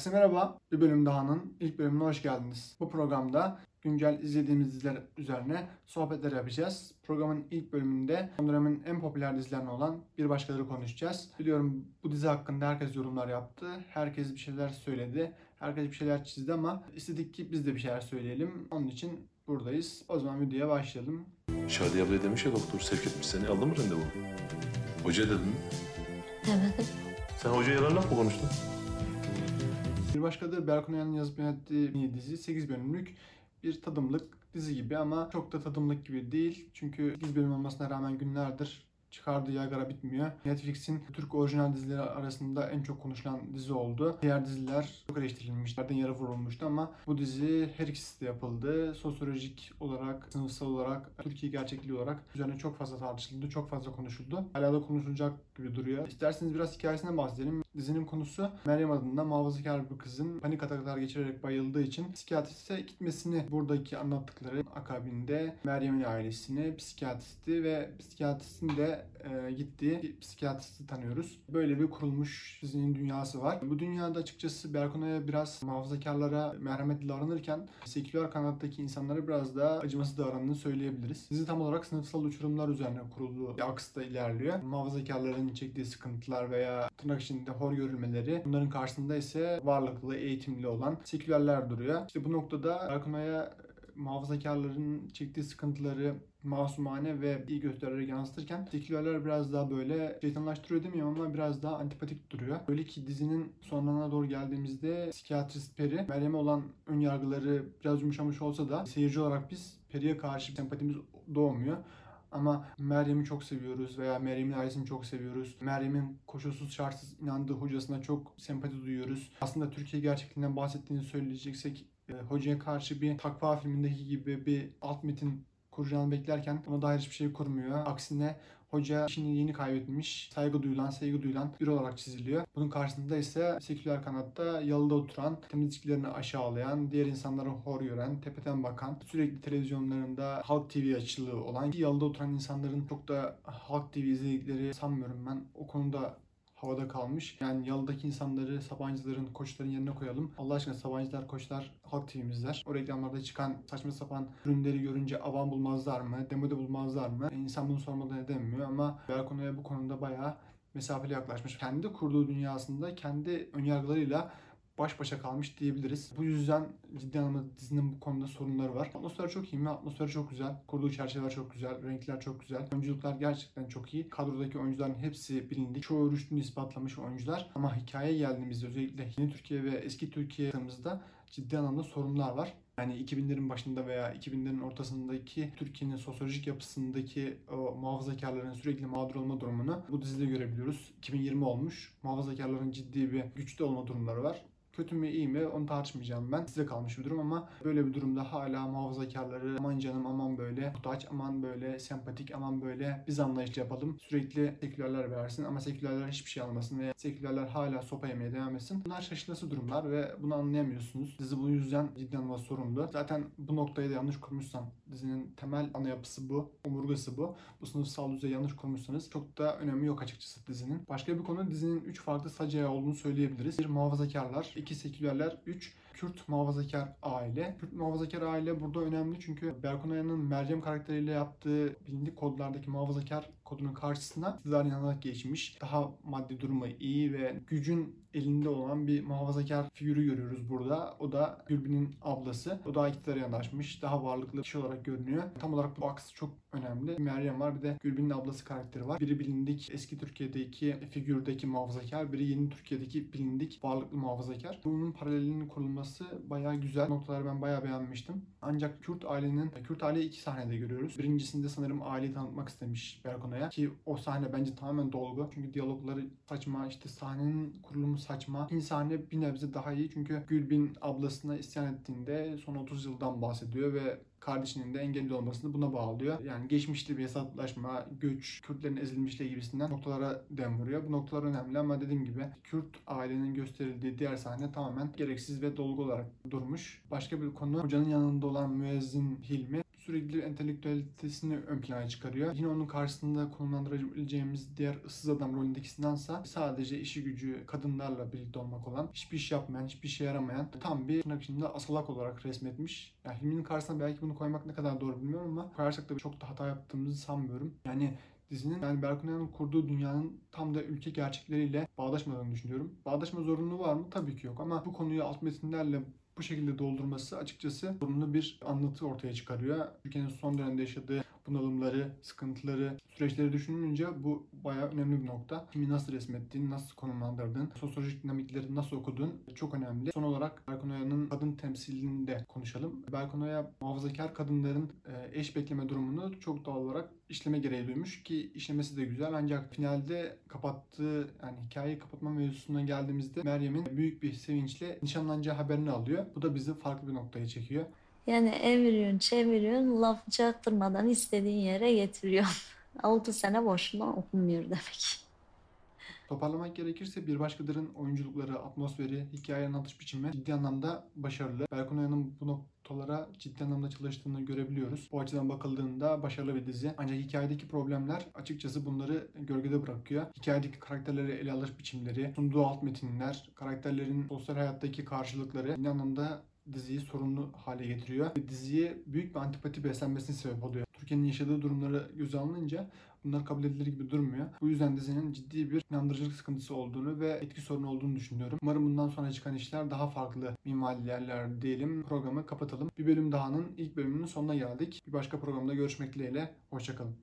Herkese merhaba. Bir bölüm dahanın ilk bölümüne hoş geldiniz. Bu programda güncel izlediğimiz diziler üzerine sohbetler yapacağız. Programın ilk bölümünde son dönemin en popüler dizilerinden olan Bir Başkaları konuşacağız. Biliyorum bu dizi hakkında herkes yorumlar yaptı. Herkes bir şeyler söyledi. Herkes bir şeyler çizdi ama istedik ki biz de bir şeyler söyleyelim. Onun için buradayız. O zaman videoya başlayalım. Şadiye abla demiş ya doktor sevk etmiş seni. Aldın mı randevu? Hoca dedin mi? Demedim. Sen hocaya yalan laf mı konuştun? Bir başka da Berkun Oya'nın yazıp yönettiği mini dizi 8 bölümlük bir tadımlık dizi gibi ama çok da tadımlık gibi değil. Çünkü 8 bölüm olmasına rağmen günlerdir çıkardığı yaygara bitmiyor. Netflix'in Türk orijinal dizileri arasında en çok konuşulan dizi oldu. Diğer diziler çok eleştirilmişti, yerden yara vurulmuştu ama bu dizi her ikisi de yapıldı. Sosyolojik olarak, sınıfsal olarak, Türkiye gerçekliği olarak üzerine çok fazla tartışıldı, çok fazla konuşuldu. Hala da konuşulacak gibi duruyor. İsterseniz biraz hikayesinden bahsedelim. Dizinin konusu Meryem adında muhafazakar bir kızın panik ataklar geçirerek bayıldığı için psikiyatriste gitmesini buradaki anlattıkları akabinde Meryem'in ailesini, psikiyatristi ve psikiyatristin de e, gittiği psikiyatristi tanıyoruz. Böyle bir kurulmuş dizinin dünyası var. Bu dünyada açıkçası Berkuna'ya biraz muhafazakarlara merhametli davranırken seküler kanattaki insanlara biraz daha acımasız davrandığını söyleyebiliriz. Dizi tam olarak sınıfsal uçurumlar üzerine kurulu bir aksta ilerliyor. Muhafazakarların çektiği sıkıntılar veya tırnak içinde hor görülmeleri bunların karşısında ise varlıklı, eğitimli olan sekülerler duruyor. İşte bu noktada Berkuna'ya muhafazakarların çektiği sıkıntıları masumane ve iyi göstererek yansıtırken sekülerler biraz daha böyle şeytanlaştırıyor demiyorum ama biraz daha antipatik duruyor. Öyle ki dizinin sonlarına doğru geldiğimizde psikiyatrist Peri Meryem'e olan ön yargıları biraz yumuşamış olsa da seyirci olarak biz Peri'ye karşı sempatimiz doğmuyor. Ama Meryem'i çok seviyoruz veya Meryem'in ailesini çok seviyoruz. Meryem'in koşulsuz şartsız inandığı hocasına çok sempati duyuyoruz. Aslında Türkiye gerçekliğinden bahsettiğini söyleyeceksek e, hocaya karşı bir takva filmindeki gibi bir alt metin kuracağını beklerken ona dair hiçbir şey kurmuyor. Aksine hoca işini yeni kaybetmiş, saygı duyulan, sevgi duyulan biri olarak çiziliyor. Bunun karşısında ise seküler kanatta yalıda oturan, temizliklerini aşağılayan, diğer insanları hor gören, tepeden bakan, sürekli televizyonlarında Halk TV açılığı olan, yalıda oturan insanların çok da Halk TV izledikleri sanmıyorum ben. O konuda havada kalmış. Yani yalıdaki insanları Sabancıların, koçların yerine koyalım. Allah aşkına Sabancılar, koçlar halk TV'mizler. O reklamlarda çıkan saçma sapan ürünleri görünce avam bulmazlar mı? Demode bulmazlar mı? E, insan bunu sormadan edemiyor ama Berkono'ya bu konuda bayağı mesafeli yaklaşmış. Kendi kurduğu dünyasında kendi önyargılarıyla baş başa kalmış diyebiliriz. Bu yüzden ciddi anlamda dizinin bu konuda sorunları var. Atmosfer çok iyi mi? Atmosferi çok güzel. Kurduğu çerçeveler çok güzel. Renkler çok güzel. Oyunculuklar gerçekten çok iyi. Kadrodaki oyuncuların hepsi bilindik. Çoğu rüştünü ispatlamış oyuncular. Ama hikayeye geldiğimizde özellikle yeni Türkiye ve eski Türkiye'mizde ciddi anlamda sorunlar var. Yani 2000'lerin başında veya 2000'lerin ortasındaki Türkiye'nin sosyolojik yapısındaki o muhafazakarların sürekli mağdur olma durumunu bu dizide görebiliyoruz. 2020 olmuş. Muhafazakarların ciddi bir güçte olma durumları var. Kötü mü iyi mi onu tartışmayacağım ben. Size kalmış bir durum ama böyle bir durumda hala muhafazakarları aman canım aman böyle muhtaç aman böyle sempatik aman böyle biz anlayışlı yapalım. Sürekli sekülerler versin ama sekülerler hiçbir şey almasın ve sekülerler hala sopa yemeye devam etsin. Bunlar şaşılası durumlar ve bunu anlayamıyorsunuz. Dizi bu yüzden ciddi anlamda sorunlu. Zaten bu noktayı da yanlış kurmuşsan dizinin temel ana yapısı bu. Omurgası bu. Bu sınıfsal düzeyi yanlış kurmuşsanız çok da önemi yok açıkçası dizinin. Başka bir konu dizinin 3 farklı sac olduğunu söyleyebiliriz. Bir muhafazakarlar, iki sekülerler, 3 Kürt muhafazakar aile. Kürt muhafazakar aile burada önemli çünkü Berkun Aya'nın Meryem karakteriyle yaptığı bilindik kodlardaki muhafazakar kodunun karşısına iktidar inanarak geçmiş. Daha maddi durumu iyi ve gücün elinde olan bir muhafazakar figürü görüyoruz burada. O da Gülbin'in ablası. O da iktidara yanaşmış. Daha varlıklı bir kişi olarak görünüyor. Tam olarak bu aks çok önemli. Meryem var bir de Gülbin'in ablası karakteri var. Biri bilindik eski Türkiye'deki figürdeki muhafazakar, biri yeni Türkiye'deki bilindik varlıklı muhafazakar. Bunun paralelinin kurulması bayağı güzel. Noktaları ben bayağı beğenmiştim. Ancak Kürt ailenin, Kürt aileyi iki sahnede görüyoruz. Birincisinde sanırım aileyi tanıtmak istemiş Berkona'ya ki o sahne bence tamamen dolgu. Çünkü diyalogları saçma, işte sahnenin kurulumu saçma. İkinci sahne bir nebze daha iyi çünkü Gülbin ablasına isyan ettiğinde son 30 yıldan bahsediyor ve kardeşinin de engelli olmasını buna bağlıyor. Yani geçmişte bir hesaplaşma, göç, Kürtlerin ezilmişliği gibisinden noktalara dem vuruyor. Bu noktalar önemli ama dediğim gibi Kürt ailenin gösterildiği diğer sahne tamamen gereksiz ve dolgu olarak durmuş. Başka bir konu hocanın yanında olan müezzin Hilmi sürekli entelektüelitesini ön plana çıkarıyor. Yine onun karşısında konumlandırabileceğimiz diğer ıssız adam rolündekisindense sadece işi gücü kadınlarla birlikte olmak olan, hiçbir iş yapmayan, hiçbir işe yaramayan tam bir tırnak içinde asalak olarak resmetmiş. Yani Hilmi'nin karşısına belki bunu koymak ne kadar doğru bilmiyorum ama koyarsak da çok da hata yaptığımızı sanmıyorum. Yani dizinin yani Berkun Oya'nın kurduğu dünyanın tam da ülke gerçekleriyle bağdaşmadığını düşünüyorum. Bağdaşma zorunluluğu var mı? Tabii ki yok ama bu konuyu alt metinlerle bu şekilde doldurması açıkçası sorunlu bir anlatı ortaya çıkarıyor. Ülkenin son dönemde yaşadığı bunalımları, sıkıntıları, süreçleri düşününce bu bayağı önemli bir nokta. Kimi nasıl resmettiğin, nasıl konumlandırdığın, sosyolojik dinamikleri nasıl okuduğun çok önemli. Son olarak Berkun Oya'nın kadın temsilini de konuşalım. Berkun Oya muhafazakar kadınların e, eş bekleme durumunu çok doğal olarak işleme gereği duymuş ki işlemesi de güzel ancak finalde kapattığı yani hikayeyi kapatma mevzusuna geldiğimizde Meryem'in büyük bir sevinçle nişanlanacağı haberini alıyor. Bu da bizi farklı bir noktaya çekiyor. Yani eviriyorsun, çeviriyorsun, laf çaktırmadan istediğin yere getiriyorsun. 6 sene boşuna okunmuyor demek. Toparlamak gerekirse Bir Başkadır'ın oyunculukları, atmosferi, hikaye anlatış biçimi ciddi anlamda başarılı. Berkun Oya'nın bu noktalara ciddi anlamda çalıştığını görebiliyoruz. Bu açıdan bakıldığında başarılı bir dizi. Ancak hikayedeki problemler açıkçası bunları gölgede bırakıyor. Hikayedeki karakterleri ele alış biçimleri, sunduğu alt metinler, karakterlerin sosyal hayattaki karşılıkları ciddi anlamda diziyi sorunlu hale getiriyor. Ve diziye büyük bir antipati beslenmesine sebep oluyor. Türkiye'nin yaşadığı durumları göze alınınca bunlar kabul edilir gibi durmuyor. Bu yüzden dizinin ciddi bir inandırıcılık sıkıntısı olduğunu ve etki sorunu olduğunu düşünüyorum. Umarım bundan sonra çıkan işler daha farklı mimari yerler diyelim. Programı kapatalım. Bir bölüm dahanın ilk bölümünün sonuna geldik. Bir başka programda görüşmek dileğiyle. Hoşçakalın.